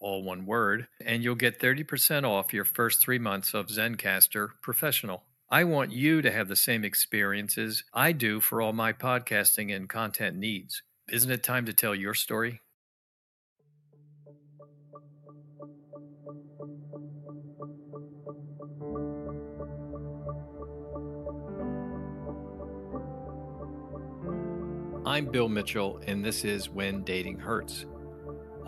all one word and you'll get 30% off your first three months of zencastr professional. I want you to have the same experiences i do for all my podcasting and content needs. Isn't it time to tell your story? I'm Bill Mitchell, and this is When Dating Hurts,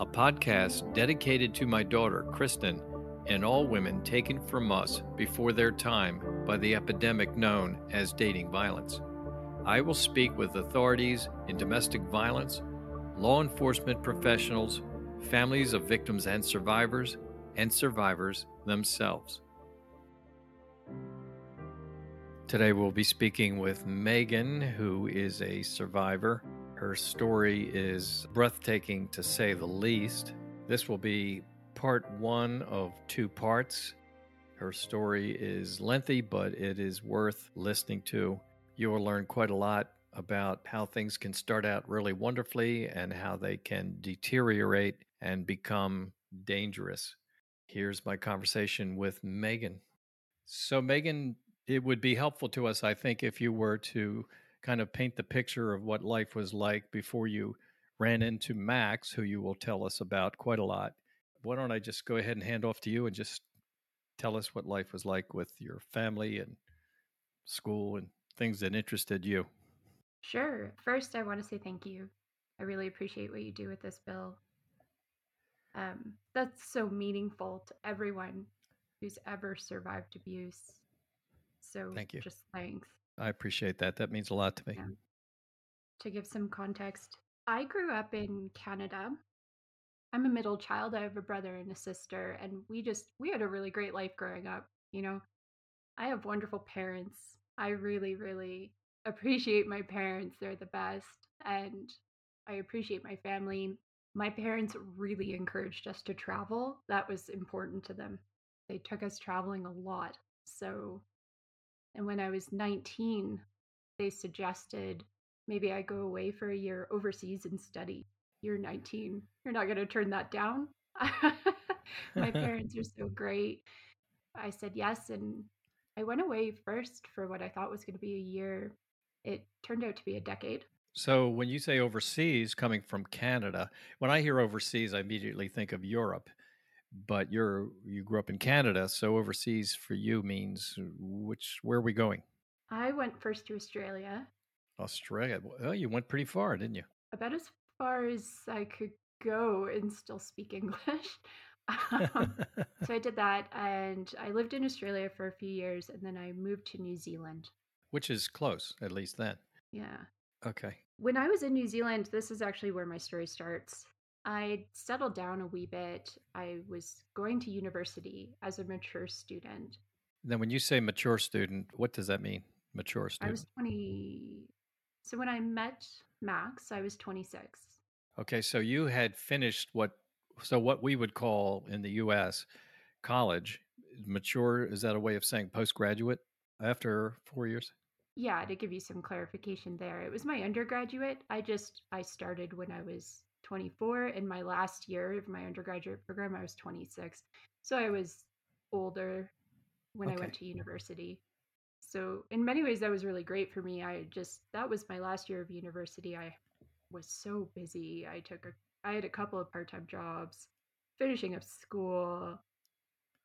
a podcast dedicated to my daughter, Kristen, and all women taken from us before their time by the epidemic known as dating violence. I will speak with authorities in domestic violence, law enforcement professionals, families of victims and survivors, and survivors themselves. Today we'll be speaking with Meagan, who is a survivor. Her story is breathtaking to say the least. This will be part one of two parts. Her story is lengthy, but it is worth listening to. You will learn quite a lot about how things can start out really wonderfully and how they can deteriorate and become dangerous. Here's my conversation with Meagan. So, Meagan, it would be helpful to us, I think, if you were to kind of paint the picture of what life was like before you ran into Max, who you will tell us about quite a lot. Why don't I just go ahead and hand off to you and just tell us what life was like with your family and school and things that interested you? Sure. First, I want to say thank you. I really appreciate what you do with this bill. Um, that's so meaningful to everyone who's ever survived abuse. So Thank you. just thanks. I appreciate that. That means a lot to me. To give some context, I grew up in Canada. I'm a middle child. I have a brother and a sister, and we just we had a really great life growing up. You know, I have wonderful parents. I really, really appreciate my parents. They're the best, and I appreciate my family. My parents really encouraged us to travel. That was important to them. They took us traveling a lot. So and when I was 19, they suggested maybe I go away for a year overseas and study. You're 19. You're not going to turn that down. My parents are so great. I said yes. And I went away first for what I thought was going to be a year. It turned out to be a decade. So, when you say overseas, coming from Canada, when I hear overseas, I immediately think of Europe but you're you grew up in Canada, so overseas for you means which where are we going? I went first to Australia. Australia. Well, you went pretty far, didn't you? About as far as I could go and still speak English. um, so I did that, and I lived in Australia for a few years, and then I moved to New Zealand. Which is close, at least then. Yeah. Okay. When I was in New Zealand, this is actually where my story starts. I settled down a wee bit. I was going to university as a mature student. Then, when you say mature student, what does that mean? Mature student. I was 20. So when I met Max, I was 26. Okay, so you had finished what so what we would call in the US college. Mature is that a way of saying postgraduate after 4 years? Yeah, to give you some clarification there. It was my undergraduate. I just I started when I was 24. In my last year of my undergraduate program, I was 26. So I was older when okay. I went to university. So in many ways, that was really great for me. I just, that was my last year of university. I was so busy. I took a, I had a couple of part time jobs, finishing up school.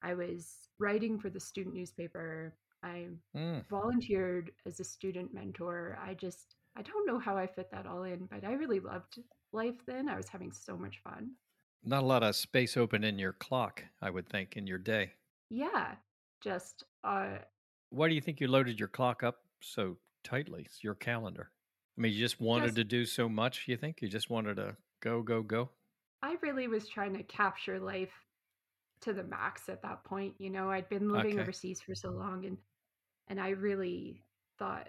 I was writing for the student newspaper. I Mm. volunteered as a student mentor. I just, I don't know how I fit that all in, but I really loved life then. I was having so much fun. Not a lot of space open in your clock, I would think, in your day. Yeah, just, uh, Why do you think you loaded your clock up so tightly? It's your calendar. I mean, you just wanted just, to do so much, you think? You just wanted to go, go, go? I really was trying to capture life to the max at that point. You know, I'd been living Okay. overseas for so long and, and I really thought,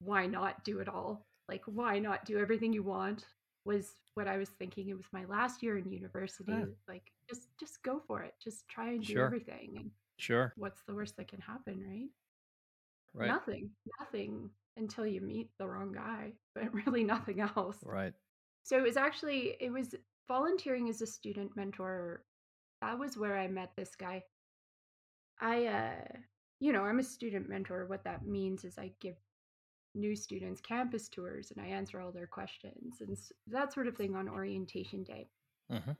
why not do it all? Like, why not do everything you want? Was what I was thinking. It was my last year in university. Like, just just go for it. Just try and do sure. everything. And Sure. what's the worst that can happen, right? Right. Nothing. Nothing until you meet the wrong guy, but really nothing else. Right. So it was actually it was volunteering as a student mentor. That was where I met this guy. I uh you know, I'm a student mentor. What that means is I give new students campus tours and I answer all their questions and that sort of thing on orientation day. hmm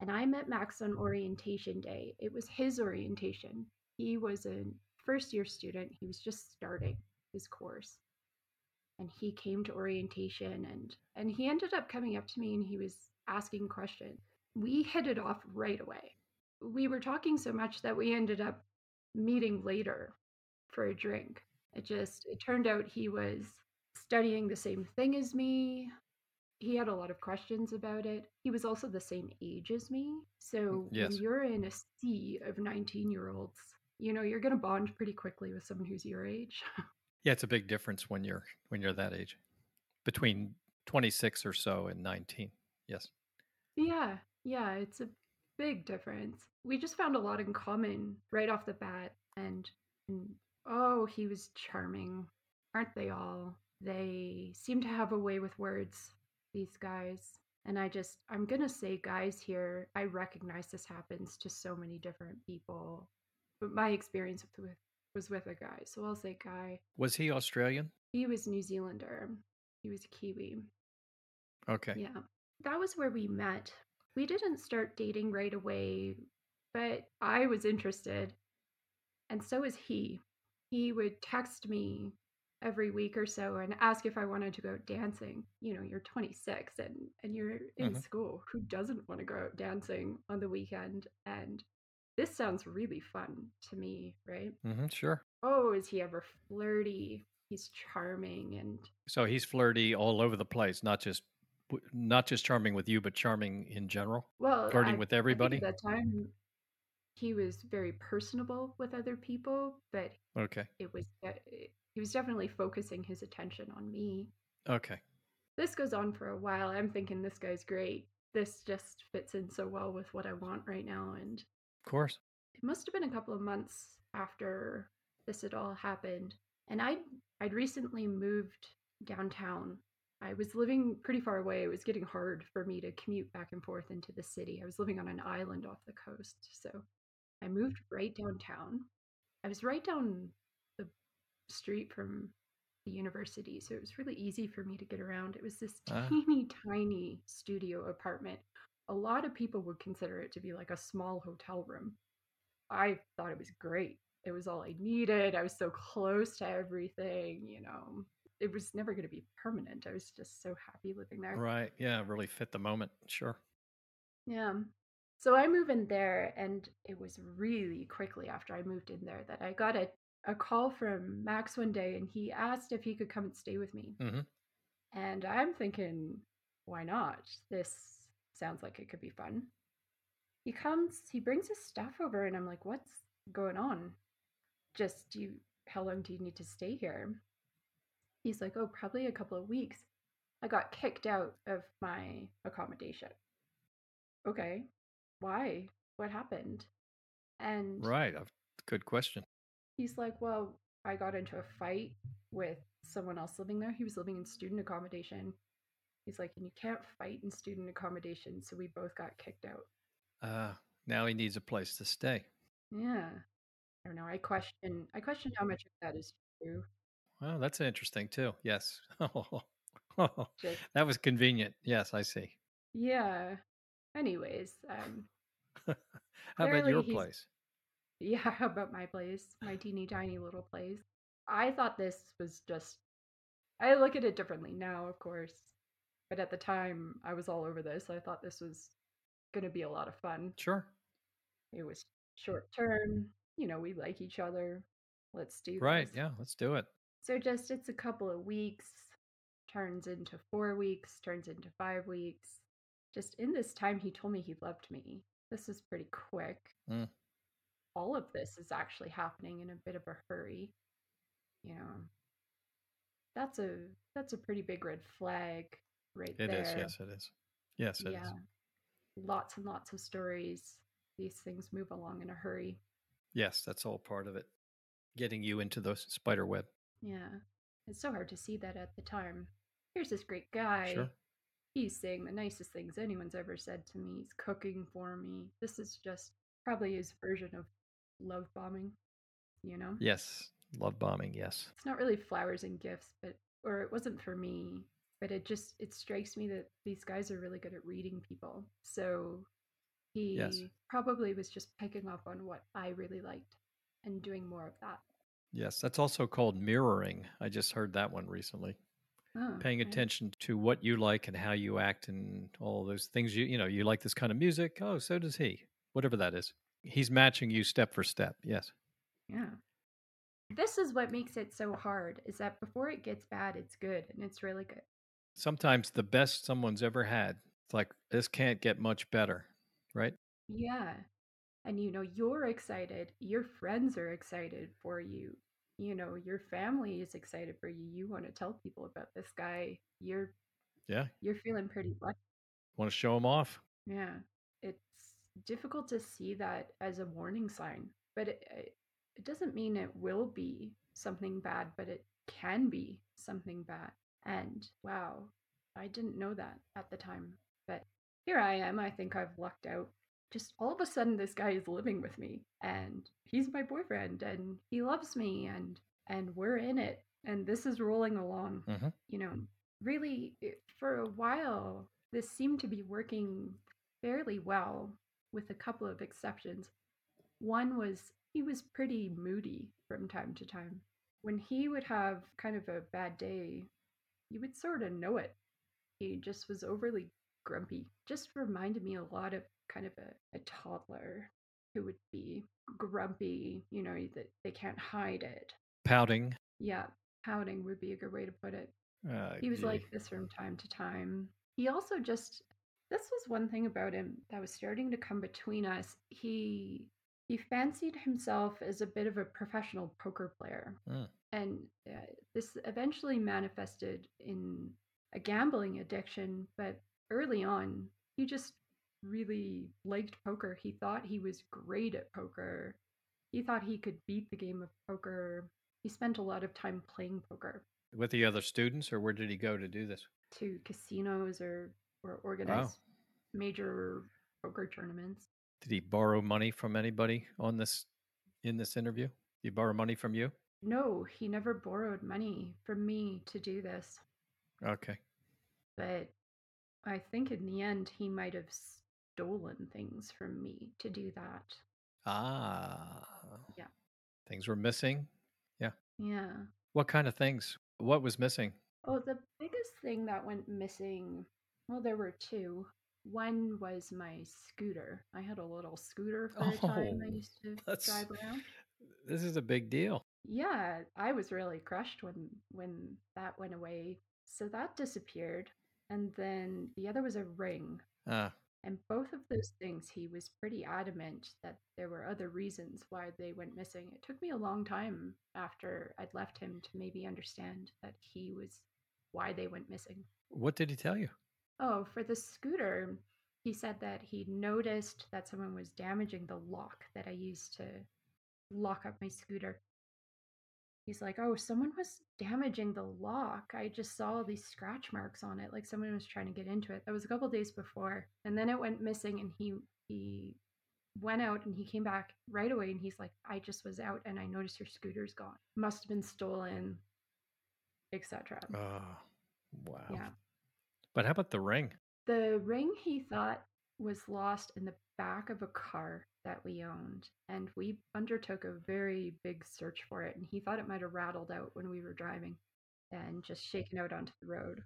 And I met Max on orientation day. It was his orientation. He was a first year student. He was just starting his course. And he came to orientation and and he ended up coming up to me and he was asking questions. We hit it off right away. We were talking so much that we ended up meeting later for a drink. It just it turned out he was studying the same thing as me. He had a lot of questions about it. He was also the same age as me. Mm, so when you're in a sea of 19-year-olds, you know, you're going to bond pretty quickly with someone who's your age. Yeah, it's a big difference when you're when you're that age. Between 26 or so and 19. Yes. Yeah, yeah, it's a big difference. We just found a lot in common right off the bat, and, and oh, he was charming. Aren't they all? They seem to have a way with words, these guys. And I just, I'm gonna say guys here. I recognize this happens to so many different people, but my experience with, with was with a guy, so I'll say guy. Was he Australian? He was New Zealander. He was a Kiwi. Okay. Yeah. That was where we met. We didn't start dating right away, but I was interested, and so was he. He would text me every week or so and ask if I wanted to go out dancing. You know, you're 26 and and you're in hmm school. Who doesn't want to go out dancing on the weekend? And this sounds really fun to me, right? Mm-hmm, Sure. Oh, is he ever flirty? He's charming and So he's flirty all over the place, not just not just charming with you, but charming in general, well, flirting I with think at everybody. that time he was very personable with other people, but Okay. it was he was definitely focusing his attention on me. Okay. This goes on for a while. I'm thinking this guy's great. This just fits in so well with what I want right now. And Of course. it must have been a couple of months after this had all happened. And I'd I'd recently moved downtown. I was living pretty far away. It was getting hard for me to commute back and forth into the city. I was living on an island off the coast. So I moved right downtown. I was right down the street from the university, so it was really easy for me to get around. It was this Ah, teeny tiny studio apartment. A lot of people would consider it to be like a small hotel room. I thought it was great. It was all I needed. I was so close to everything, you know. It was never going to be permanent. I was just so happy living there. right. Yeah, really fit the moment. Sure. Yeah. So I move in there, and it was really quickly after I moved in there that I got a, a call from Max one day, and he asked if he could come and stay with me. hmm And I'm thinking, why not? This sounds like it could be fun. He comes, he brings his stuff over, and I'm like, what's going on? Just do you, how long do you need to stay here? He's like, oh, probably a couple of weeks. I got kicked out of my accommodation. Okay, why? What happened? And Right. Good question. he's like, well, I got into a fight with someone else living there. He was living in student accommodation. He's like, and you can't fight in student accommodation, so we both got kicked out. Uh, now he needs a place to stay. Yeah. I don't know. I question I question how much of that is true. Well, that's interesting too. Yes. That was convenient. Yes, I see. yeah. Anyways, um How about your place? Yeah, about my place, my teeny tiny little place. I thought this was just I look at it differently now, of course. But at the time, I was all over this. I thought this was going to be a lot of fun. Sure. It was short term. You know, we like each other. Let's do Right. this. Yeah. Let's do it. So just it's a couple of weeks, turns into four weeks, turns into five weeks. Just in this time, he told me he loved me. This is pretty quick. Mm. All of this is actually happening in a bit of a hurry. You know, that's a that's a pretty big red flag right It there. is. Yes, it is. Yes, it is. yeah, lots and lots of stories. These things move along in a hurry. Yes, that's all part of it. Getting you into the spider web. Yeah, it's so hard to see that at the time. Here's this great guy. Sure. He's saying the nicest things anyone's ever said to me. He's cooking for me. This is just probably his version of love bombing, you know? Yes. Love bombing. Yes. It's not really flowers and gifts, but or it wasn't for me, but it just it strikes me that these guys are really good at reading people. So he Yes. probably was just picking up on what I really liked and doing more of that. Yes. That's also called mirroring. I just heard that one recently. Oh, Paying okay. attention to what you like and how you act and all those things. You you know you like this kind of music. Oh, so does he. Whatever that is. He's matching you step for step. Yes. Yeah. This is what makes it so hard is that before it gets bad, it's good and it's really good. Sometimes the best someone's ever had. It's like this can't get much better, right? Yeah. And you know, you're excited, your friends are excited for you. You know, your family is excited for you. You want to tell people about this guy. You're Yeah. you're feeling pretty lucky. Want to show him off? Yeah. It's difficult to see that as a warning sign, but it it it doesn't mean it will be something bad, but it can be something bad. And wow, I didn't know that at the time. But here I am. I think I've lucked out. Just all of a sudden this guy is living with me and he's my boyfriend and he loves me and and we're in it and this is rolling along. Mhm. You know, really it- for a while this seemed to be working fairly well with a couple of exceptions. One was he was pretty moody from time to time. When he would have kind of a bad day, you would sort of know it. He just was overly grumpy. Just reminded me a lot of kind of a, a toddler who would be grumpy, you know, that they can't hide it. Pouting. Yeah, pouting would be a good way to put it. Uh, He was gee. like this from time to time. He also just this was one thing about him that was starting to come between us. He he fancied himself as a bit of a professional poker player. Mm. And uh, this eventually manifested in a gambling addiction, but early on, he just really liked poker. He thought he was great at poker. He thought he could beat the game of poker. He spent a lot of time playing poker with the other students, or where did he go to do this? to casinos or or Wow. organize major poker tournaments. Did he borrow money from anybody on this in this interview? Did he borrow money from you? No, he never borrowed money from me to do this, Okay. but I think in the end he might have stolen things from me to do that. Ah. Yeah. Things were missing. Yeah. Yeah. What kind of things? What was missing? Oh, the biggest thing that went missing, well, there were two. One was my scooter. I had a little scooter for a time I Oh, used to drive around. this is a big deal. Yeah, I was really crushed when when that went away. So that disappeared. And then the other was a ring. Ah, And both of those things, he was pretty adamant that there were other reasons why they went missing. It took me a long time after I'd left him to maybe understand that he was why they went missing. what did he tell you? Oh, for the scooter, he said that he noticed that someone was damaging the lock that I used to lock up my scooter. He's like, "Oh, someone was damaging the lock. I just saw these scratch marks on it, like someone was trying to get into it." That was a couple days before, and then it went missing. And he he went out and he came back right away, and he's like, "I just was out and I noticed your scooter's gone. Must have been stolen, etc." Oh, wow. Yeah. But how about the ring? The ring he thought was lost in the back of a car. That we owned, and we undertook a very big search for it. And he thought it might have rattled out when we were driving and just shaken out onto the road.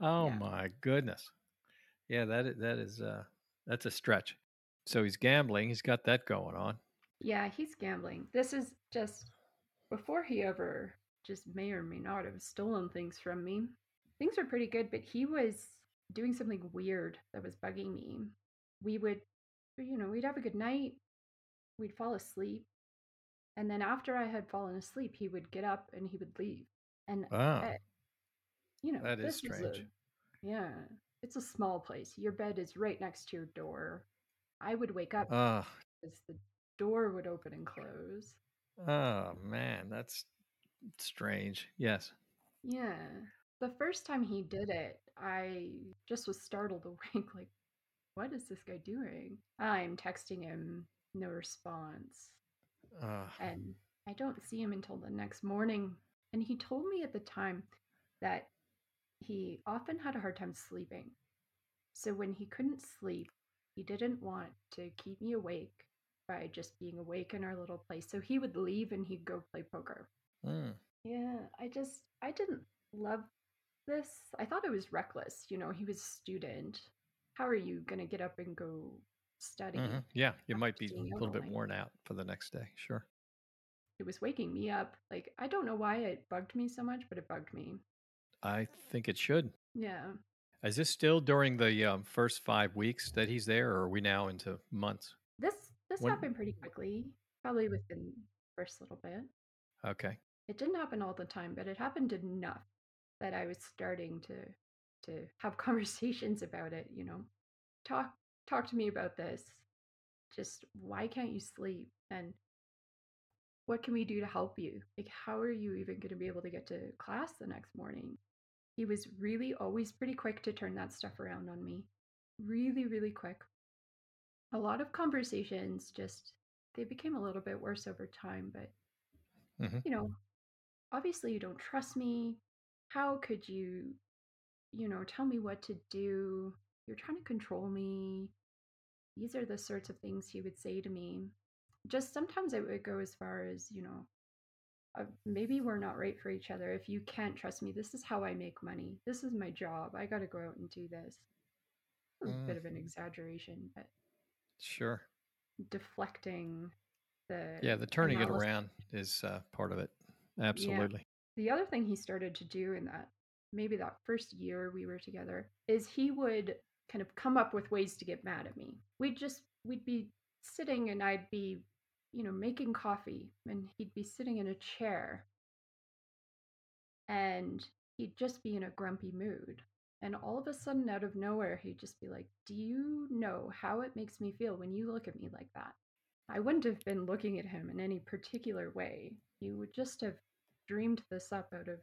Oh Yeah. my goodness. Yeah, that is, that is uh that's a stretch. So he's gambling. He's got that going on. Yeah, he's gambling. This is just before he ever just may or may not have stolen things from me. Things were pretty good, but he was doing something weird that was bugging me. We would, you know, we'd have a good night, we'd fall asleep, and then after I had fallen asleep, he would get up and he would leave. And Wow. uh, you know, That is this is strange. a yeah, it's a small place. Your bed is right next to your door. I would wake up Ah, because the door would open and close. oh man, that's strange. Yes. Yeah. The first time he did it, I just was startled awake, like, what is this guy doing? I'm texting him, no response. Uh, And I don't see him until the next morning. And he told me at the time that he often had a hard time sleeping. So when he couldn't sleep, he didn't want to keep me awake by just being awake in our little place. So he would leave and he'd go play poker. mm, Yeah, I just I didn't love this. I thought it was reckless. You know, he was a student. How are you gonna get up and go study mhm. Yeah, you might be a little bit worn out for the next day. Sure. It was waking me up. Like I don't know why it bugged me so much, but it bugged me. I think it should. Yeah. Is this still during the um, first five weeks that he's there, or are we now into months? This this When? happened pretty quickly, probably within the first little bit. Okay. It didn't happen all the time, but it happened enough that I was starting to to have conversations about it, you know. Talk talk to me about this. Just why can't you sleep? And what can we do to help you? Like how are you even going to be able to get to class the next morning? He was really always pretty quick to turn that stuff around on me. Really, really quick. A lot of conversations just they became a little bit worse over time, but hmm you know, obviously you don't trust me. How could you, you know, tell me what to do? You're trying to control me. These are the sorts of things he would say to me. Just sometimes it would go as far as, you know, uh, maybe we're not right for each other. If you can't trust me, this is how I make money. This is my job. I got to go out and do this. A Mm, bit of an exaggeration, but sure. deflecting the Yeah, the turning it around is uh, part of it. Yeah. Absolutely. The other thing he started to do in that maybe that first year we were together is he would kind of come up with ways to get mad at me. We'd just we'd be sitting and I'd be, you know, making coffee and he'd be sitting in a chair and he'd just be in a grumpy mood. And all of a sudden out of nowhere he'd just be like, "Do you know how it makes me feel when you look at me like that?" I wouldn't have been looking at him in any particular way. You would just have dreamed this up out of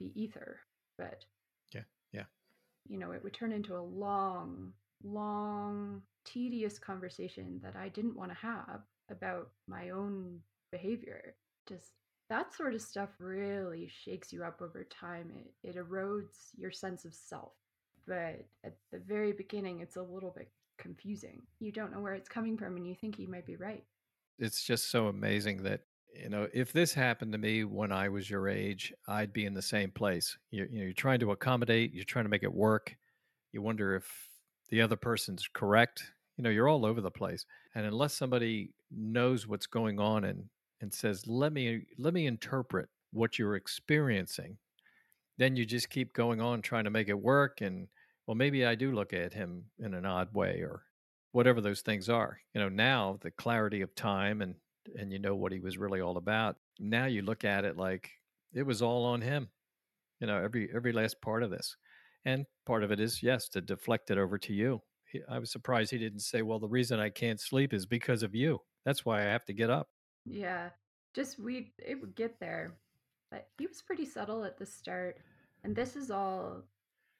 the ether. But, Yeah. Yeah. you know, it would turn into a long, long, tedious conversation that I didn't want to have about my own behavior. Just that sort of stuff really shakes you up over time. It, it erodes your sense of self. But at the very beginning, it's a little bit confusing. You don't know where it's coming from and you think you might be right. It's just so amazing that, you know, if this happened to me when I was your age, I'd be in the same place. You're, you know, you're trying to accommodate, you're trying to make it work. You wonder if the other person's correct. You know, you're all over the place. And unless somebody knows what's going on and, and says, let me, let me interpret what you're experiencing, then you just keep going on trying to make it work. And, well, maybe I do look at him in an odd way or whatever those things are. You know, now the clarity of time and and you know what he was really all about. Now you look at it like it was all on him. You know, every every last part of this. And part of it is yes, to deflect it over to you. He, I was surprised he didn't say, "Well, the reason I can't sleep is because of you. That's why I have to get up." Yeah, just we it would get there. But he was pretty subtle at the start. And this is all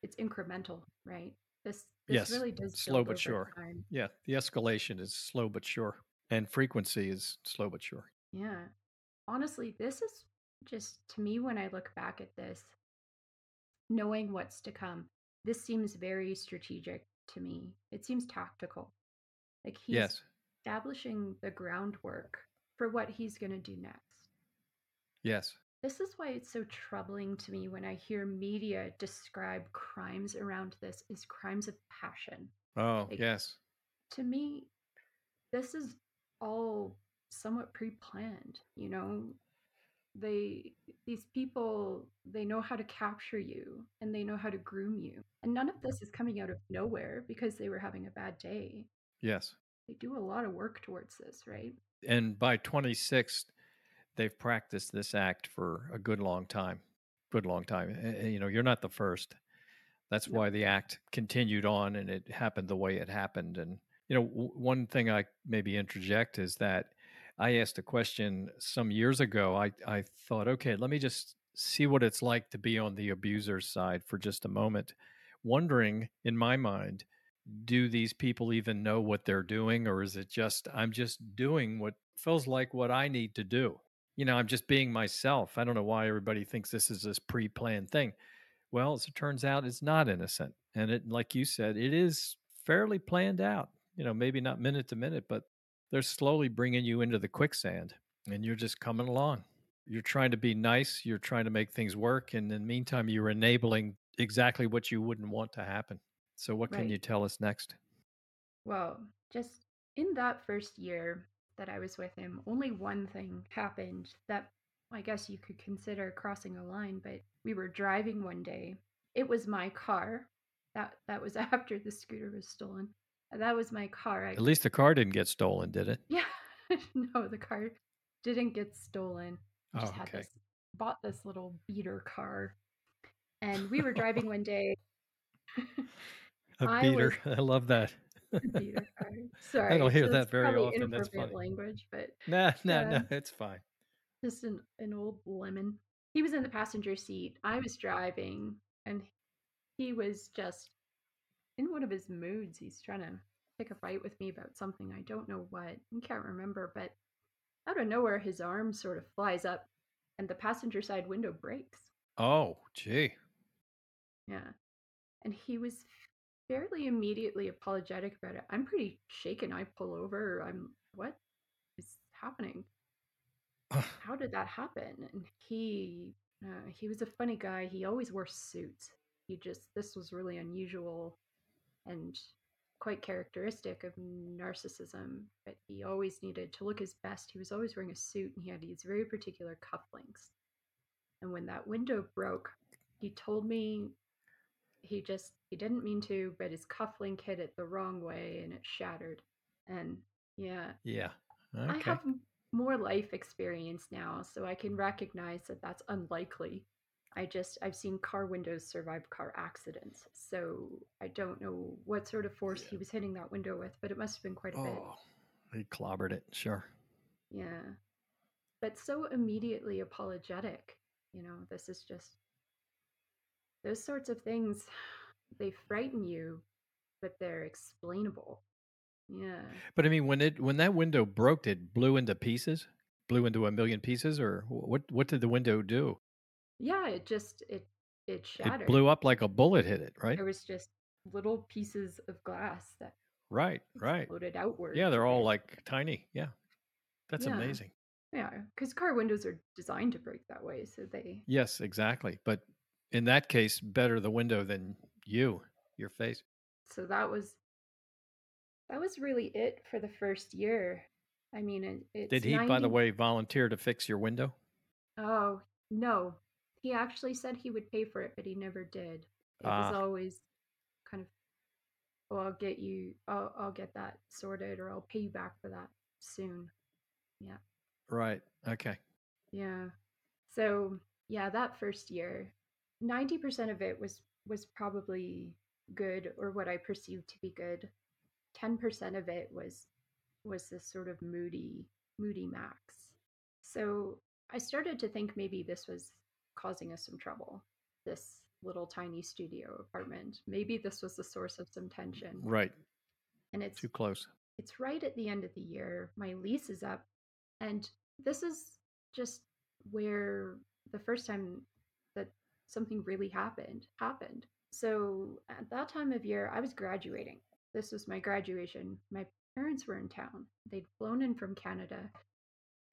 it's incremental, right? This this Yes, really does slow but sure. time. Yeah, the escalation is slow but sure, and frequency is slow but sure. Yeah. Honestly, this is just to me when I look back at this, knowing what's to come, this seems very strategic to me. It seems tactical. Like he's Yes. establishing the groundwork for what he's going to do next. Yes. This is why it's so troubling to me when I hear media describe crimes around this as crimes of passion. Oh, Like, yes. to me, this is all somewhat pre-planned, you know? They these people, they know how to capture you and they know how to groom you. And none of this is coming out of nowhere because they were having a bad day. Yes. They do a lot of work towards this, right? And by 26, they've practiced this act for a good long time. Good long time. You know, you're not the first. That's No. why the act continued on and it happened the way it happened. And, you know, w- one thing I maybe interject is that I asked a question some years ago. I, I thought, okay, let me just see what it's like to be on the abuser's side for just a moment, wondering in my mind, do these people even know what they're doing or is it just i'm just doing what feels like what i need to do. You know i'm just being myself. I don't know why everybody thinks this is this pre-planned thing. Well as it turns out it's not innocent and it like you said it is fairly planned out you know maybe not minute to minute but they're slowly bringing you into the quicksand and you're just coming along you're trying to be nice you're trying to make things work and in the meantime you're enabling exactly what you wouldn't want to happen so what can you tell us next Well, just in that first year that I was with him, only one thing happened that I guess you could consider crossing a line, but we were driving one day. It was my car. That that was after the scooter was stolen. That was my car. I At least the car didn't get stolen, did it? yeah. no, the car didn't get stolen. I just Oh, had okay. this bought this little beater car. And we were driving one day. A I beater. was I love that. beater car. I don't hear that very often. That's funny. language, but Nah, nah, yeah, no, it's fine. just an, an old lemon. He was in the passenger seat. I was driving, and he was just in one of his moods. He's trying to pick a fight with me about something. I don't know what. I can't remember, but out of nowhere, his arm sort of flies up, and the passenger side window breaks. Oh, gee. Yeah. And he was fairly immediately apologetic about it. I'm pretty shaken. I pull over. I'm, what is happening? How did that happen? And he, uh, he was a funny guy. He always wore suits. He just, this was really unusual and quite characteristic of narcissism. But he always needed to look his best. He was always wearing a suit and he had these very particular cufflinks. And when that window broke, he told me he just he didn't mean to, but his cufflink hit it the wrong way and it shattered. And yeah, Yeah. I have more life experience now, so I can recognize that that's unlikely. I just I've seen car windows survive car accidents, so I don't know what sort of force he was hitting that window with, but it must have been quite a bit. Oh, he clobbered it. Sure. Yeah. But so immediately apologetic. You know, this is just those sorts of things, they frighten you, but they're explainable. Yeah. But I mean, when it when that window broke, did it blew into pieces, blew into a million pieces, or what? What did the window do? Yeah, it just it it shattered It blew up like a bullet hit it, right? it was just little pieces of glass that Right. Right. exploded outward Yeah, they're all like tiny. Yeah, that's Yeah. amazing. Yeah, because car windows are designed to break that way, so they Yes, exactly. But in that case, better the window than you, your face. so that was that was really it for the first year. I mean, it, it's Did he, by the way, volunteer to fix your window? Oh, no. He actually said he would pay for it, but he never did. It was Ah, always kind of, oh, I'll get you, I'll, I'll get that sorted or I'll pay you back for that soon. Yeah. right. Okay. Yeah. So, yeah, that first year, 90% of it was was probably good or what I perceived to be good. 10% of it was was this sort of moody moody max. So, I started to think maybe this was causing us some trouble. This little tiny studio apartment. Maybe this was the source of some tension. Right. And it's Too close. it's right at the end of the year. My lease is up. And this is just where the first time that something really happened happened. So at that time of year, I was graduating. This was my graduation. My parents were in town. They'd flown in from Canada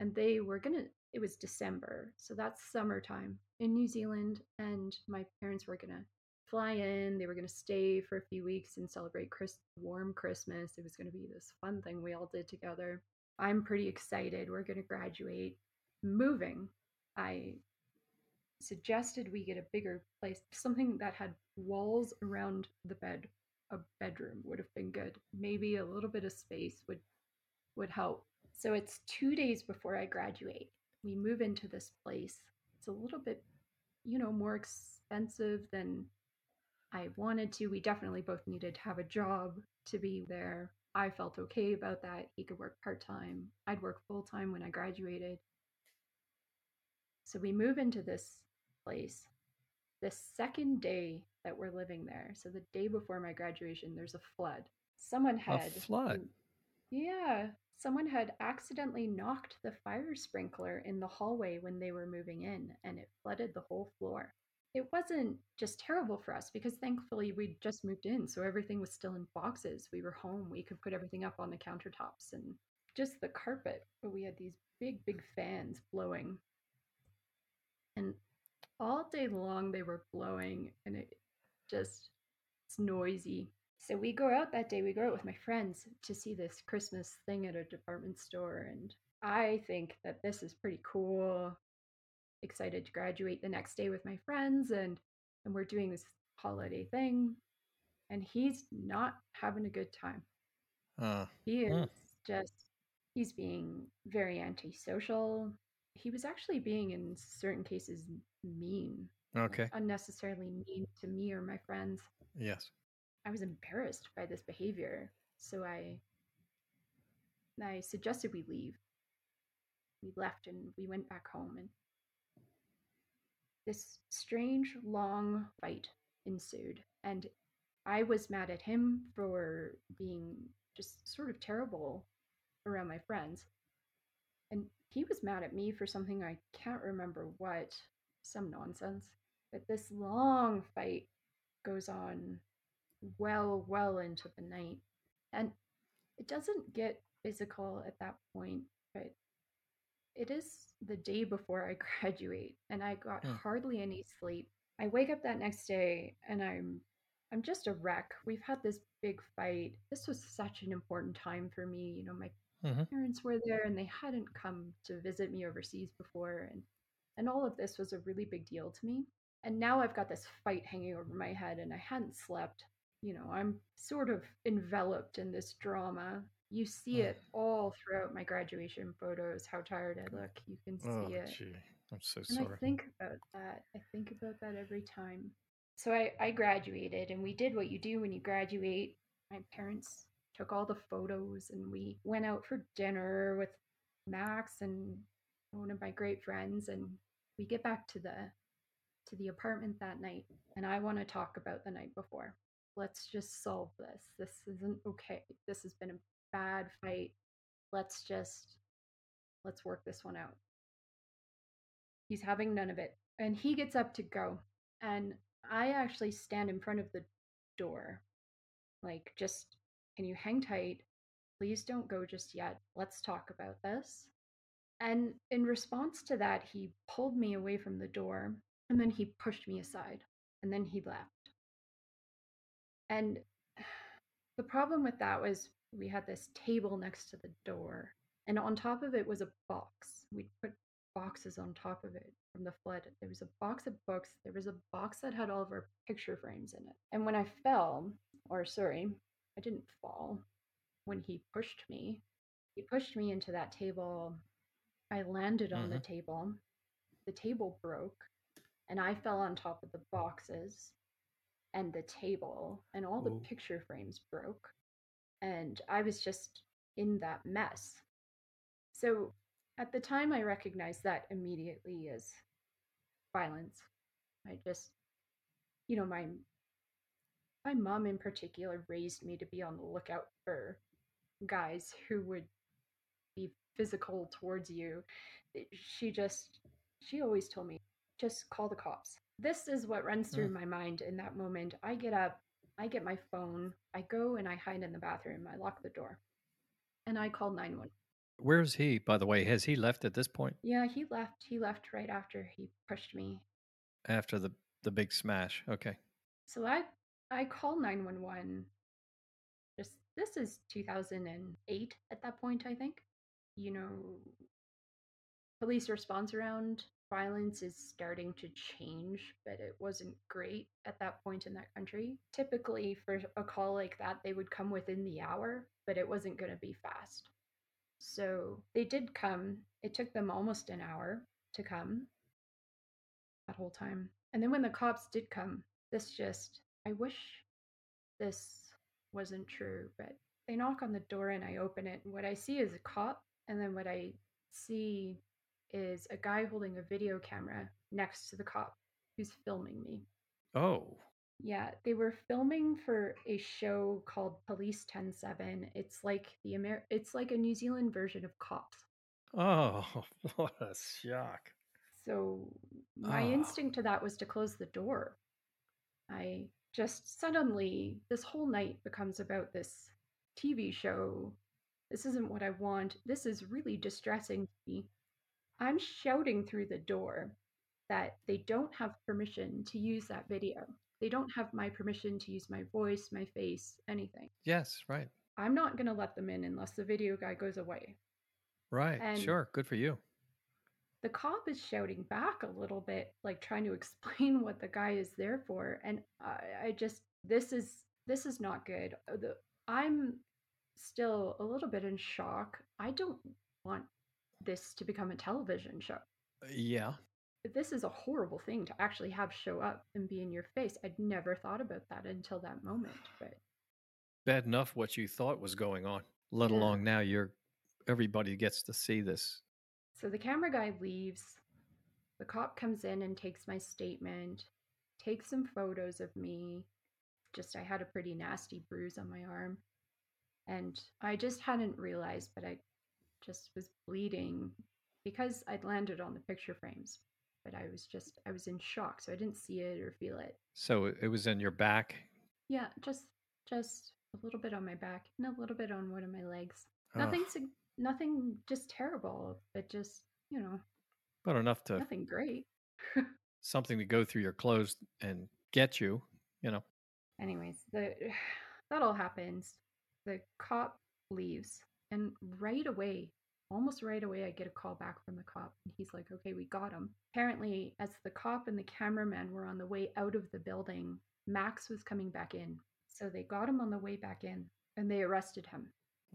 and they were gonna it was December, so that's summertime in New Zealand, and my parents were gonna fly in. They were gonna stay for a few weeks and celebrate Chris warm Christmas. It was gonna be this fun thing we all did together. I'm pretty excited. We're gonna graduate. Moving, I suggested we get a bigger place, something that had walls around the bed. A bedroom would have been good. Maybe a little bit of space would would help. So it's 2 days before I graduate. We move into this place. It's a little bit, you know, more expensive than I wanted to. We definitely both needed to have a job to be there. I felt okay about that. He could work part time. I'd work full time when I graduated. So we move into this place. The second day that we're living there, so the day before my graduation, there's a flood. Someone had A flood. yeah, someone had accidentally knocked the fire sprinkler in the hallway when they were moving in, and it flooded the whole floor. It wasn't just terrible for us because thankfully we'd just moved in, so everything was still in boxes. We were home, we could put everything up on the countertops and just the carpet. But we had these big, big fans blowing. And all day long they were blowing, and it just, it's noisy. So we go out that day, we go out with my friends to see this Christmas thing at a department store. And I think that this is pretty cool excited to graduate the next day with my friends and and we're doing this holiday thing and he's not having a good time. Uh, He mm, is just he's being very antisocial. He was actually being in certain cases mean, like okay. unnecessarily mean to me or my friends. Yes. I was embarrassed by this behavior. So I I suggested we leave. We left and we went back home and this strange long fight ensued and i was mad at him for being just sort of terrible around my friends and he was mad at me for something i can't remember what some nonsense but this long fight goes on well well into the night and it doesn't get physical at that point but it is the day before I graduate and I got Mm, hardly any sleep. I wake up that next day and I'm I'm just a wreck. We've had this big fight. This was such an important time for me. You know, my hmm parents were there and they hadn't come to visit me overseas before and and all of this was a really big deal to me. And now I've got this fight hanging over my head and I hadn't slept. You know, I'm sort of enveloped in this drama. You see mm. it all throughout my graduation photos, how tired I look. You can Oh, see it. gee. I'm so And I think about that. I think about that every time. So I, I graduated and we did what you do when you graduate. My parents took all the photos and we went out for dinner with Max and one of my great friends and we get back to the to the apartment that night and I want to talk about the night before. Let's just solve this. This isn't okay. This has been a bad fight. Let's just let's work this one out. He's having none of it. And he gets up to go. And I actually stand in front of the door. Like, just, can you hang tight? Please don't go just yet. Let's talk about this. And in response to that, he pulled me away from the door and then he pushed me aside and then he left. And the problem with that was we had this table next to the door, and on top of it was a box. We put boxes on top of it from the flood. There was a box of books. There was a box that had all of our picture frames in it. And when I fell, or sorry, I didn't fall, when he pushed me, he pushed me into that table. I landed on the hmm table. The table broke, and I fell on top of the boxes and the table, and all the Oh, picture frames broke. And I was just in that mess. So at the time, I recognized that immediately as violence. I just, you know, my my mom in particular raised me to be on the lookout for guys who would be physical towards you. She just, she always told me, just call the cops. This is what runs through mm, my mind in that moment. I get up, I get my phone, I go and I hide in the bathroom, I lock the door. and I called 911. Where's he, by the way? Has he left at this point Yeah, he left. He left right after he pushed me. after the the big smash? Okay. So I I call 911. Just this is 2008 at that point, I think. You know, police response around violence is starting to change, but it wasn't great at that point in that country. Typically, for a call like that, they would come within the hour, but it wasn't going to be fast. So they did come. It took them almost an hour to come that whole time. And then when the cops did come, this just, I wish this wasn't true, but they knock on the door and I open it. What I see is a cop, and then what I see is a guy holding a video camera next to the cop who's filming me. Oh. Yeah, they were filming for a show called Police Ten 7. It's like the Amer it's like a New Zealand version of Cops. Oh, what a shock. So my Oh. instinct to that was to close the door. I just suddenly this whole night becomes about this TV show. This isn't what I want. This is really distressing to me. I'm shouting through the door that they don't have permission to use that video. They don't have my permission to use my voice, my face, anything. Yes, right. I'm not going to let them in unless the video guy goes away. Right. And- sure. Good for you. The cop is shouting back a little bit, like trying to explain what the guy is there for. And I, I just, this is, this is not good. The, I'm still a little bit in shock. I don't want this to become a television show. Uh, yeah. this is a horrible thing to actually have show up and be in your face. I'd never thought about that until that moment. But Bad enough what you thought was going on, let Yeah. alone now you're everybody gets to see this. so the camera guy leaves. The cop comes in and takes my statement, takes some photos of me. Just I had a pretty nasty bruise on my arm. And I just hadn't realized, but I just was bleeding because I'd landed on the picture frames. But I was just, I was in shock. So I didn't see it or feel it. So it- was in your back. Yeah, just just a little bit on my back and a little bit on one of my legs. Ugh, Nothing nothing just terrible, but just, you know, but enough to nothing great. something to go through your clothes and get you, you know. Anyways, the that all happens. The cop leaves and right away, almost right away I get a call back from the cop and he's like, "Okay, we got him." Apparently, as the cop and the cameraman were on the way out of the building, Max was coming back in. So they got him on the way back in and they arrested him.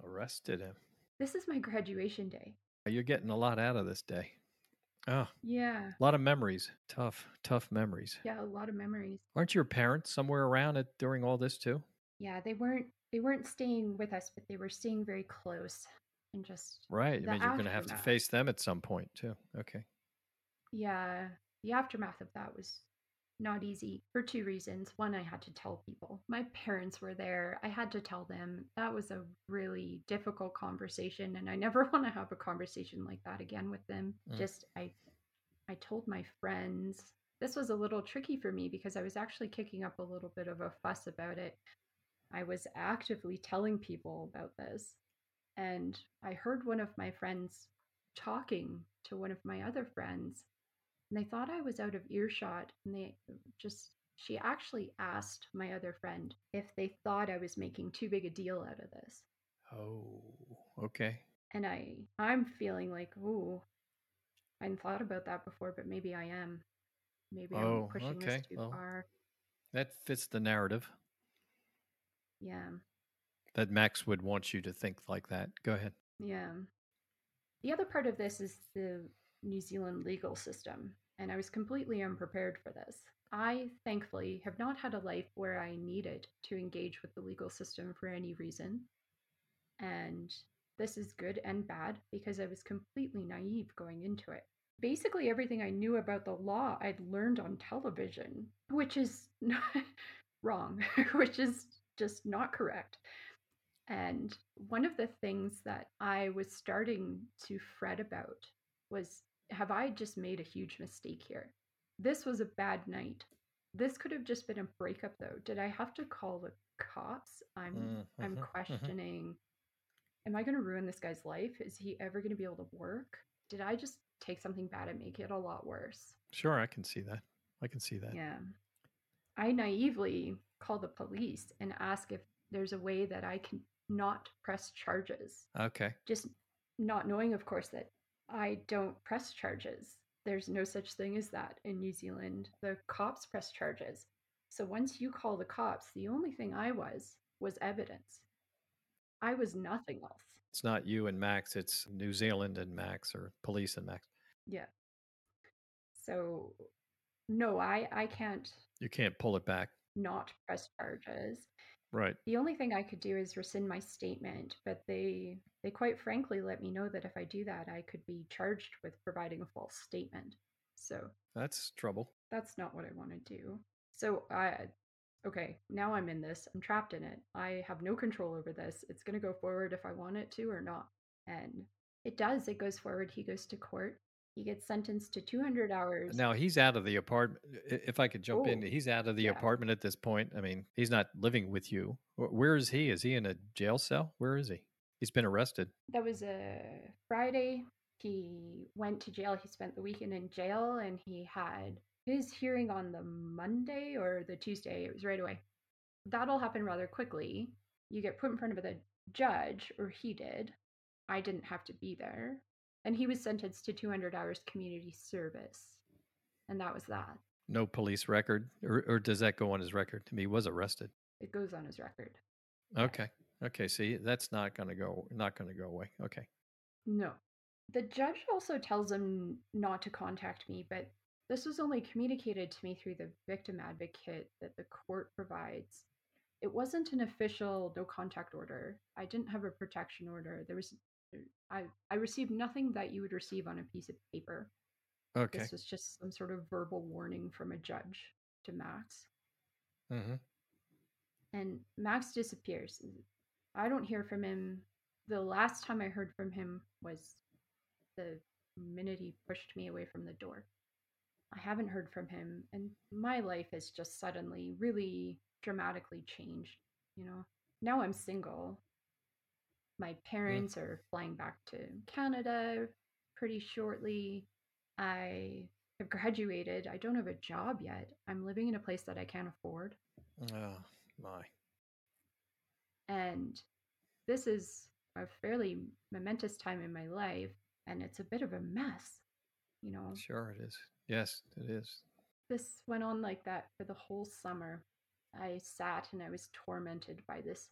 Arrested him. This is my graduation day. You're getting a lot out of this day. Oh, Yeah. a lot of memories. Tough, tough memories. Yeah, a lot of memories. Aren't your parents somewhere around it during all this too? Yeah, they weren't they weren't staying with us, but they were staying very close and just Right. I mean, you're going to have to face them at some point too. Okay. yeah, the aftermath of that was not easy for two reasons. One, I had to tell people. My parents were there. I had to tell them. That was a really difficult conversation and I never want to have a conversation like that again with them. Mm. Just I I told my friends. This was a little tricky for me because I was actually kicking up a little bit of a fuss about it. I was actively telling people about this. And I heard one of my friends talking to one of my other friends, and they thought I was out of earshot. And they just, she actually asked my other friend if they thought I was making too big a deal out of this. Oh, okay. And I, I'm feeling like, ooh, I hadn't thought about that before, but maybe I am. Maybe Oh, I'm pushing okay, this too well. far. That fits the narrative Yeah. that Max would want you to think like that. Go ahead. Yeah. The other part of this is the New Zealand legal system, and I was completely unprepared for this. I thankfully have not had a life where I needed to engage with the legal system for any reason. And this is good and bad because I was completely naive going into it. Basically, everything I knew about the law I'd learned on television, which is not wrong, which is just not correct. And one of the things that I was starting to fret about was have I just made a huge mistake here? This was a bad night. This could have just been a breakup though. Did I have to call the cops? I'm I'm Mhm, mhm. questioning am I going to ruin this guy's life? Is he ever going to be able to work? Did I just take something bad and make it a lot worse? Sure, I can see that. I can see that. Yeah. I naively call the police and ask if there's a way that I can not press charges. Okay. Just not knowing, of course, that I don't press charges. There's no such thing as that in New Zealand. The cops press charges. So once you call the cops, the only thing I was was evidence. I was nothing else. It's not you and Max, it's New Zealand and Max or police and Max. Yeah. So no, I I can't You can't pull it back. Not press charges. Right. The only thing I could do is rescind my statement, but they they quite frankly let me know that if I do that, I could be charged with providing a false statement. So That's trouble. that's not what I want to do. So I okay, now I'm in this. I'm trapped in it. I have no control over this. It's going to go forward if I want it to or not. And it does. It goes forward. He goes to court. He gets sentenced to 200 hours. Now he's out of the apartment. If I could jump in, Oh, he's out of the yeah. apartment at this point. I mean, he's not living with you. Where is he? Is he in a jail cell? Where is he? He's been arrested. That was a Friday. He went to jail. He spent the weekend in jail and he had his hearing on the Monday or the Tuesday. It was right away. That'll happen rather quickly. You get put in front of the judge, or he did. I didn't have to be there. And he was sentenced to 200 hours community service. And that was that. No police record, or, or does that go on his record? I mean, he was arrested. It goes on his record. Okay. Okay. See, that's not going to go. Not going to go away. Okay. No. The judge also tells him not to contact me, but this was only communicated to me through the victim advocate that the court provides. It wasn't an official no contact order. I didn't have a protection order. There was I I received nothing that you would receive on a piece of paper. Okay. This was just some sort of verbal warning from a judge to Max. Mm-hmm. And Max disappears. I don't hear from him. The last time I heard from him was the minute he pushed me away from the door. I haven't heard from him, and my life has just suddenly really dramatically changed. You know, now I'm single. My mm-hmm. parents are flying back to Canada pretty shortly. I have graduated. I don't have a job yet. I'm living in a place that I can't afford. Oh my. And this is a fairly momentous time in my life, and it's a bit of a mess. You know, Sure, it is. Yes, it is. this went on like that for the whole summer. I sat and I was tormented by this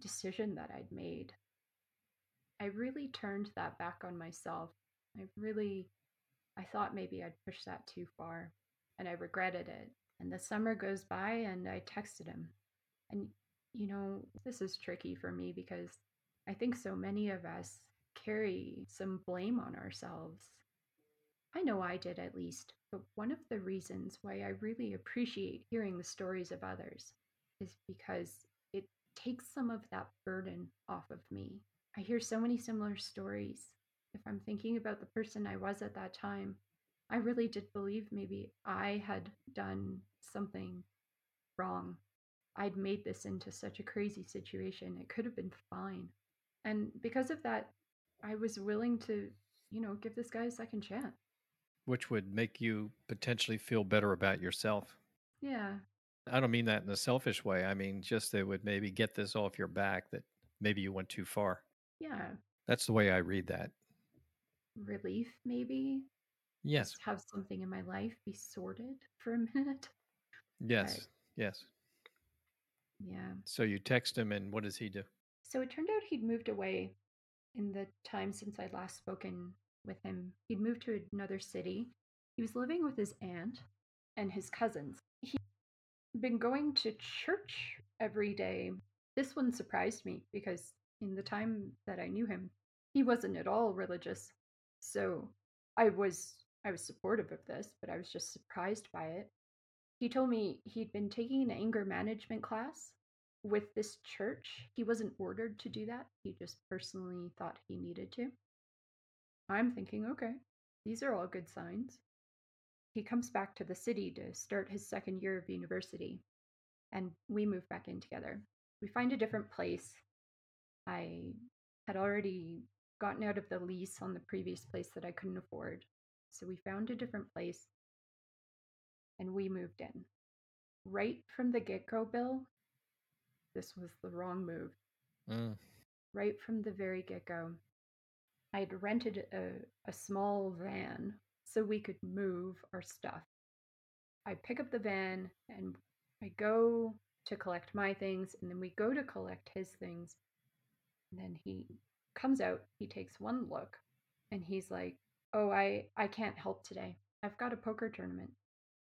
decision that I'd made. I really turned that back on myself. I really, I thought maybe I'd pushed that too far, and I regretted it. And the summer goes by, and I texted him. And, you know, this is tricky for me because I think so many of us carry some blame on ourselves. I know I did at least, but one of the reasons why I really appreciate hearing the stories of others is because takes some of that burden off of me. I hear so many similar stories. If I'm thinking about the person I was at that time, I really did believe maybe I had done something wrong. I'd made this into such a crazy situation. It could have been fine. And because of that, I was willing to, you know, give this guy a second chance. Which would make you potentially feel better about yourself. Yeah. I don't mean that in a selfish way. I mean just that would maybe get this off your back that maybe you went too far. Yeah. That's the way I read that. Relief, maybe. Yes. Just have something in my life be sorted for a minute. Yes. Yes. Yeah. So you text him and what does he do? So it turned out he'd moved away in the time since I'd last spoken with him. He'd moved to another city. He was living with his aunt and his cousins. He'd been going to church every day. This one surprised me because in the time that I knew him, he wasn't at all religious. So I was I was supportive of this, but I was just surprised by it. He told me he'd been taking an anger management class with this church. He wasn't ordered to do that. He just personally thought he needed to. I'm thinking, okay, these are all good signs. He comes back to the city to start his second year of university, and we move back in together. We find a different place. I had already gotten out of the lease on the previous place that I couldn't afford. So we found a different place and we moved in. Right from the get go, Bill, this was the wrong move. Mm. Right from the very get go, I had rented a, a small van so we could move our stuff. I pick up the van and I go to collect my things, and then we go to collect his things. And then he comes out, he takes one look, and he's like, "Oh, I I can't help today. I've got a poker tournament."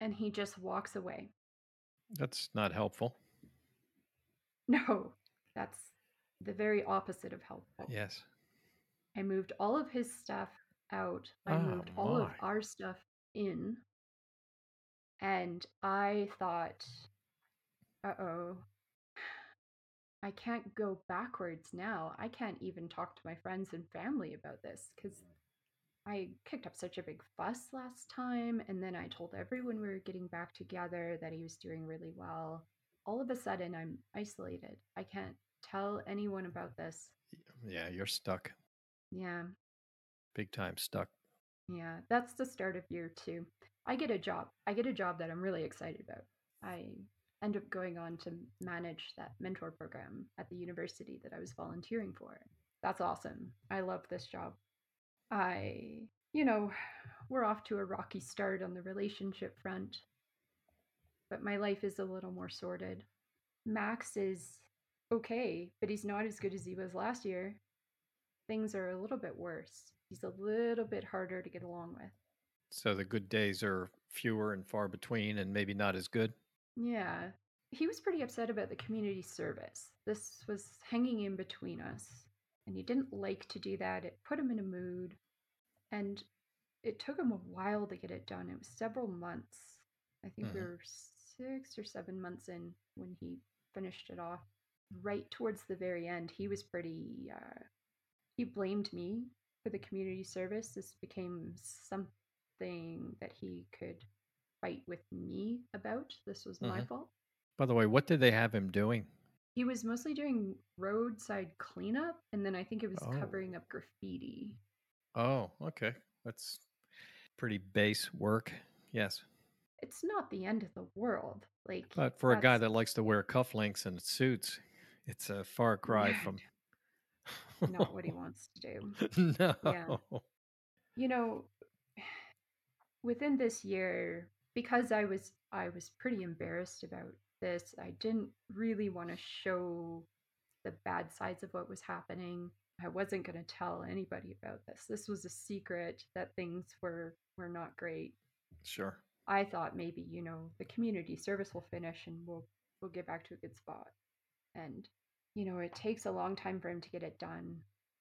And he just walks away. That's not helpful. No, that's the very opposite of helpful. Yes. I moved all of his stuff out. I Oh, moved all of our stuff in. And I thought, uh oh, I can't go backwards now. I can't even talk to my friends and family about this because I kicked up such a big fuss last time. And then I told everyone we were getting back together that he was doing really well. All of a sudden, I'm isolated. I can't tell anyone about this. Yeah, you're stuck. Yeah. Big time stuck. Yeah, that's the start of year two. I get a job. I get a job that I'm really excited about. I end up going on to manage that mentor program at the university that I was volunteering for. That's awesome. I love this job. I, you know, we're off to a rocky start on the relationship front, but my life is a little more sorted. Max is okay, but he's not as good as he was last year. Things are a little bit worse. He's a little bit harder to get along with. So the good days are fewer and far between and maybe not as good. Yeah. He was pretty upset about the community service. This was hanging in between us, and he didn't like to do that. It put him in a mood, and it took him a while to get it done. It was several months. I think we Mhm. were six or seven months in when he finished it off. Right towards the very end, he was pretty, uh, he blamed me for the community service. This became something that he could fight with me about. This was my Mhm. fault. By the way, what did they have him doing? He was mostly doing roadside cleanup, and then I think it was Oh. covering up graffiti. Oh, okay. That's pretty base work. Yes. It's not the end of the world. Like, But for a guy that likes to wear cufflinks and suits, it's a far cry from. Not what he wants to do. no. Yeah. You know, within this year, because I was I was pretty embarrassed about this, I didn't really want to show the bad sides of what was happening. I wasn't going to tell anybody about this. This was a secret that things were were not great. Sure. I thought maybe, you know, the community service will finish and we'll we'll get back to a good spot. And you know, it takes a long time for him to get it done.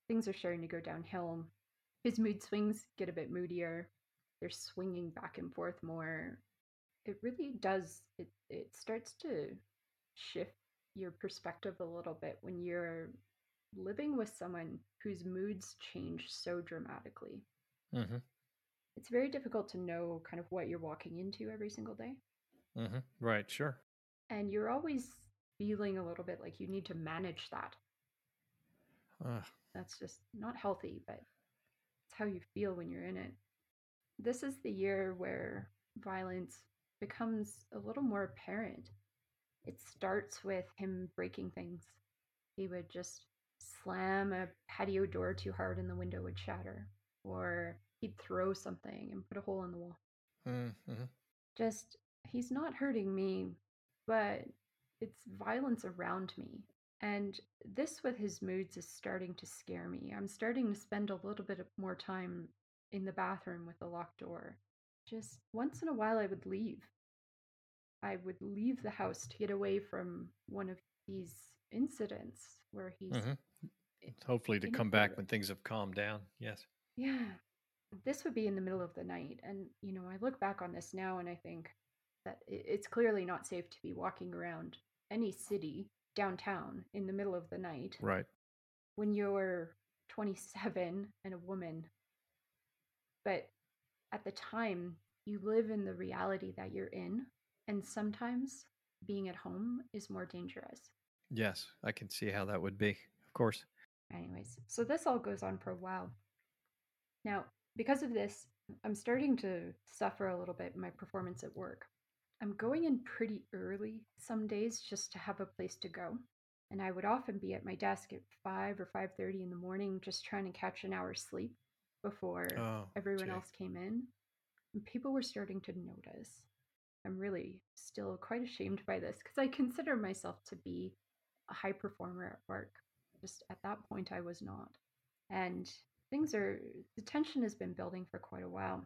Things are starting to go downhill. His mood swings get a bit moodier. They're swinging back and forth more. It really does it it starts to shift your perspective a little bit when you're living with someone whose moods change so dramatically. hmm It's very difficult to know kind of what you're walking into every single day. hmm Right. Sure. And you're always feeling a little bit like you need to manage that. Ugh. That's just not healthy, but it's how you feel when you're in it. This is the year where violence becomes a little more apparent. It starts with him breaking things. He would just slam a patio door too hard and the window would shatter, or he'd throw something and put a hole in the wall. Mm-hmm. Just, he's not hurting me, but it's violence around me. And this with his moods is starting to scare me. I'm starting to spend a little bit more time in the bathroom with the locked door. Just once in a while, I would leave. I would leave the house to get away from one of these incidents where he's Mm-hmm. Hopefully to come back when things have calmed down. Yes. Yeah. This would be in the middle of the night. And, you know, I look back on this now and I think that it's clearly not safe to be walking around any city downtown in the middle of the night Right. when you're 27 and a woman. But at the time, you live in the reality that you're in. And sometimes being at home is more dangerous. Yes. I can see how that would be. Of course. Anyways, so this all goes on for a while. Now, because of this, I'm starting to suffer a little bit in my performance at work. I'm going in pretty early some days just to have a place to go. And I would often be at my desk at 5 or 5:30 in the morning just trying to catch an hour's sleep before Oh, everyone gee. else came in. And people were starting to notice. I'm really still quite ashamed by this because I consider myself to be a high performer at work. Just at that point, I was not. And things are, the tension has been building for quite a while.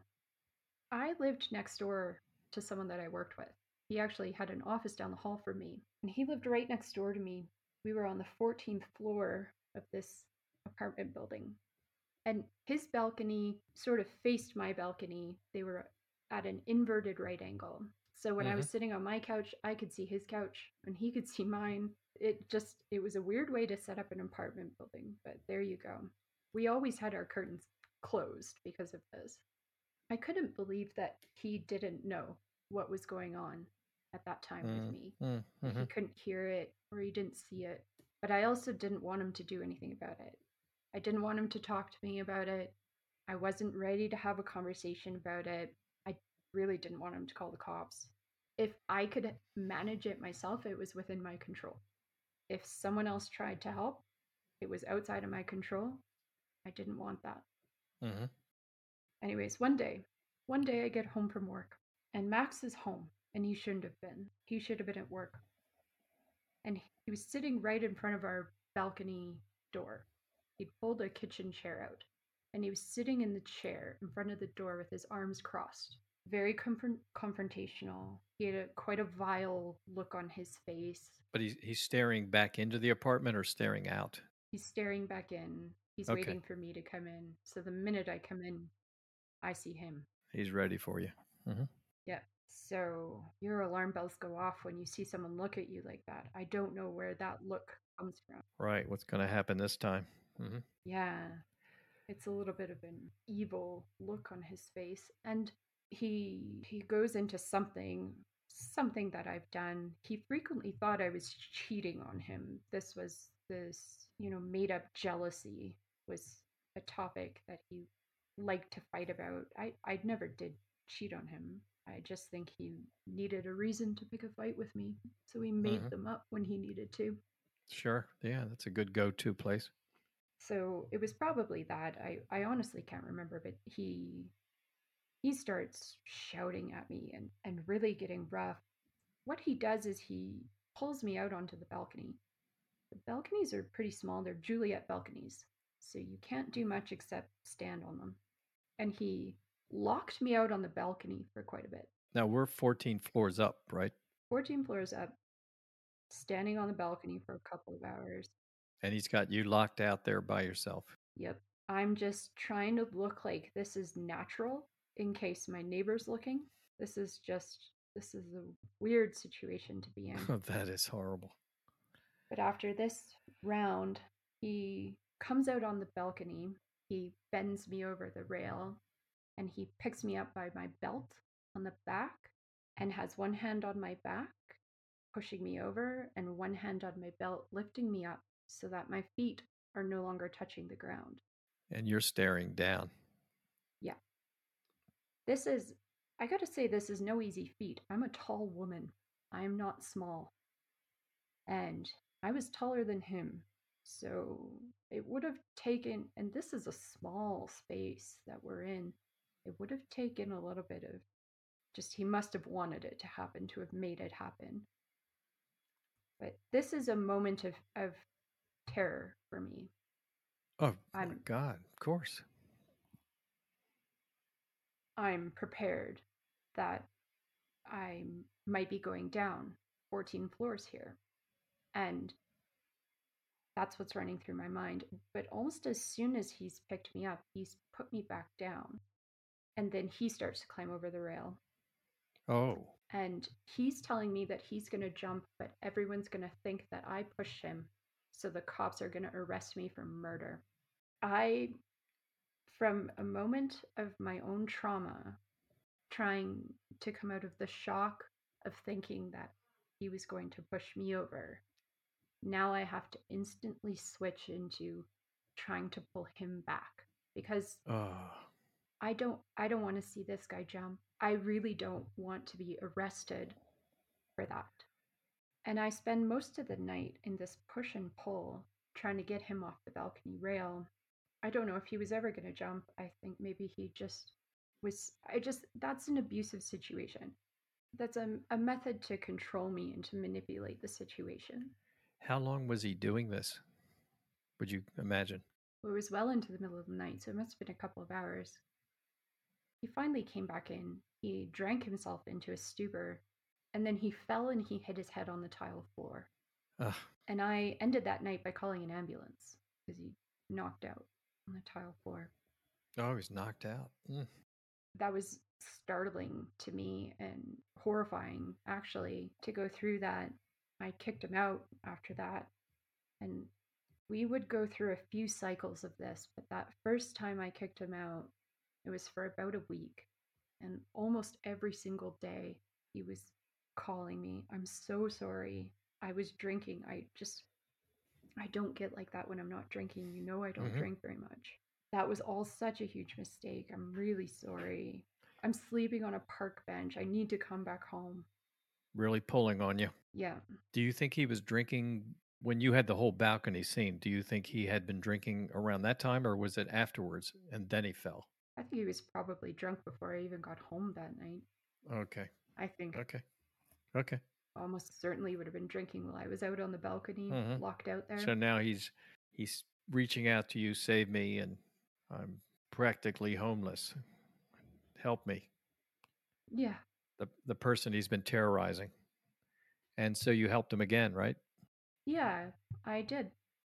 I lived next door to someone that I worked with. He actually had an office down the hall from me, and he lived right next door to me. We were on the 14th floor of this apartment building. And his balcony sort of faced my balcony. They were at an inverted right angle. So when I hmm was sitting on my couch, I could see his couch and he could see mine. It just, it was a weird way to set up an apartment building, but there you go. We always had our curtains closed because of this. I couldn't believe that he didn't know what was going on at that time with me. That Mm-hmm. he couldn't hear it or he didn't see it. But I also didn't want him to do anything about it. I didn't want him to talk to me about it. I wasn't ready to have a conversation about it. I really didn't want him to call the cops. If I could manage it myself, it was within my control. If someone else tried to help, it was outside of my control. I didn't want that. hmm Anyways, one day, one day I get home from work and Max is home and he shouldn't have been. He should have been at work. And he was sitting right in front of our balcony door. He'd pulled a kitchen chair out and he was sitting in the chair in front of the door with his arms crossed. Very confront- confrontational. He had a, quite a vile look on his face. But he's he's staring back into the apartment or staring out. He's staring back in. He's Okay. waiting for me to come in. So the minute I come in, I see him. He's ready for you. hmm Yeah. So your alarm bells go off when you see someone look at you like that. I don't know where that look comes from. Right. What's going to happen this time? hmm Yeah. It's a little bit of an evil look on his face and he he goes into something something that I've done. He frequently thought I was cheating on him. This was this, you know, made up jealousy was a topic that he liked to fight about. I I never did cheat on him. I just think he needed a reason to pick a fight with me. So he made Mhm. them up when he needed to. Sure. Yeah, that's a good go-to place. So it was probably that. I, I honestly can't remember, but he he starts shouting at me and, and really getting rough. What he does is he pulls me out onto the balcony. The balconies are pretty small, they're Juliet balconies. So you can't do much except stand on them. And he locked me out on the balcony for quite a bit. Now we're 14 floors up, right? 14 floors up, standing on the balcony for a couple of hours. And he's got you locked out there by yourself. Yep. I'm just trying to look like this is natural in case my neighbor's looking. This is just, this is a weird situation to be in. that is horrible. But after this round, he comes out on the balcony. He bends me over the rail and he picks me up by my belt on the back and has one hand on my back, pushing me over, and one hand on my belt, lifting me up so that my feet are no longer touching the ground. And you're staring down. Yeah. This is, I gotta say, this is no easy feat. I'm a tall woman. I am not small. And I was taller than him. So it would have taken, and this is a small space that we're in, it would have taken a little bit of just, he must have wanted it to happen to have made it happen. But this is a moment of, of terror for me. Oh my I'm- God! Of course. I'm prepared that I might be going down 14 floors here. And that's what's running through my mind. But almost as soon as he's picked me up, he's put me back down. And then he starts to climb over the rail. Oh, And he's telling me that he's going to jump, but everyone's going to think that I pushed him. So the cops are going to arrest me for murder. I, from a moment of my own trauma, trying to come out of the shock of thinking that he was going to push me over, now I have to instantly switch into trying to pull him back because Oh, I don't I don't want to see this guy jump. I really don't want to be arrested for that. And I spend most of the night in this push and pull trying to get him off the balcony rail. I don't know if he was ever going to jump. I think maybe he just was I just that's an abusive situation. That's a, a method to control me and to manipulate the situation. How long was he doing this? Would you imagine? It was well into the middle of the night, so it must have been a couple of hours. He finally came back in. He drank himself into a stupor, and then he fell and he hit his head on the tile floor. Ugh. And I ended that night by calling an ambulance because he knocked out on the tile floor. Oh, he was knocked out. Mm. That was startling to me and horrifying, actually, to go through that. I kicked him out after that. And we would go through a few cycles of this, but that first time I kicked him out, it was for about a week. And almost every single day, he was calling me, I'm so sorry. I was drinking. I just, I don't get like that when I'm not drinking. You know, I don't Mhm. drink very much. That was all such a huge mistake. I'm really sorry. I'm sleeping on a park bench. I need to come back home. Really pulling on you. Yeah. Do you think he was drinking when you had the whole balcony scene? Do you think he had been drinking around that time or was it afterwards and then he fell? I think he was probably drunk before I even got home that night. Okay. I think Okay. Okay. almost certainly would have been drinking while I was out on the balcony, Mhm. locked out there. So now he's he's reaching out to you, save me, and I'm practically homeless. Help me. yeah. The the person he's been terrorizing. And so you helped him again, right? Yeah, I did.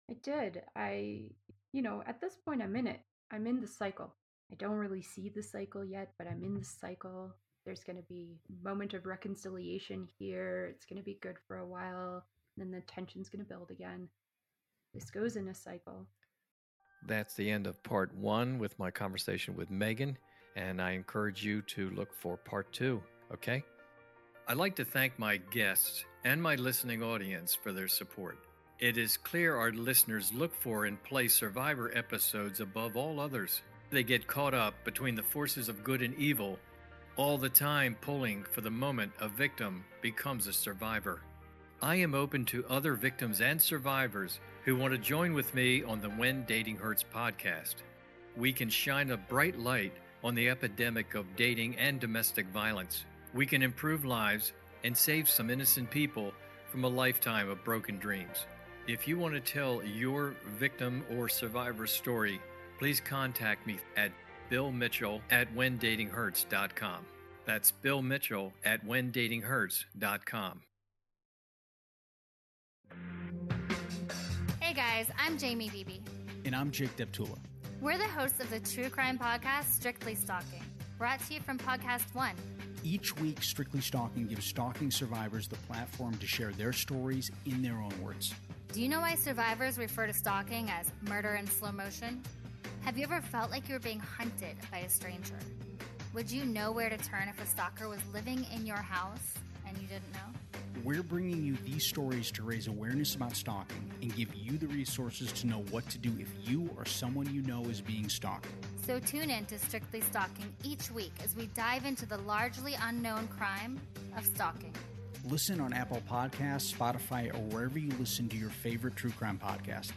I did. I, you know, at this point, I'm in it. I'm in the cycle. I don't really see the cycle yet, but I'm in the cycle. There's going to be a moment of reconciliation here. It's going to be good for a while. Then the tension's going to build again. This goes in a cycle. That's the end of part one with my conversation with Meagan, and I encourage you to look for part two, okay? I'd like to thank my guests and my listening audience for their support. It is clear our listeners look for and play survivor episodes above all others. They get caught up between the forces of good and evil, all the time pulling for the moment a victim becomes a survivor. I am open to other victims and survivors who want to join with me on the When Dating Hurts podcast. We can shine a bright light on the epidemic of dating and domestic violence. We can improve lives and save some innocent people from a lifetime of broken dreams. If you want to tell your victim or survivor story, please contact me at Bill Mitchell at WhenDatingHurts.com. That's Bill Mitchell at WhenDatingHurts.com. Hey guys, I'm Jamie Beebe. And I'm Jake Deptula. We're the hosts of the true crime podcast, Strictly Stalking, brought to you from Podcast One. Each week, Strictly Stalking gives stalking survivors the platform to share their stories in their own words. Do you know why survivors refer to stalking as murder in slow motion? Have you ever felt like you were being hunted by a stranger? Would you know where to turn if a stalker was living in your house and you didn't know? We're bringing you these stories to raise awareness about stalking and give you the resources to know what to do if you or someone you know is being stalked. So tune in to Strictly Stalking each week as we dive into the largely unknown crime of stalking. Listen on Apple Podcasts, Spotify, or wherever you listen to your favorite true crime podcast.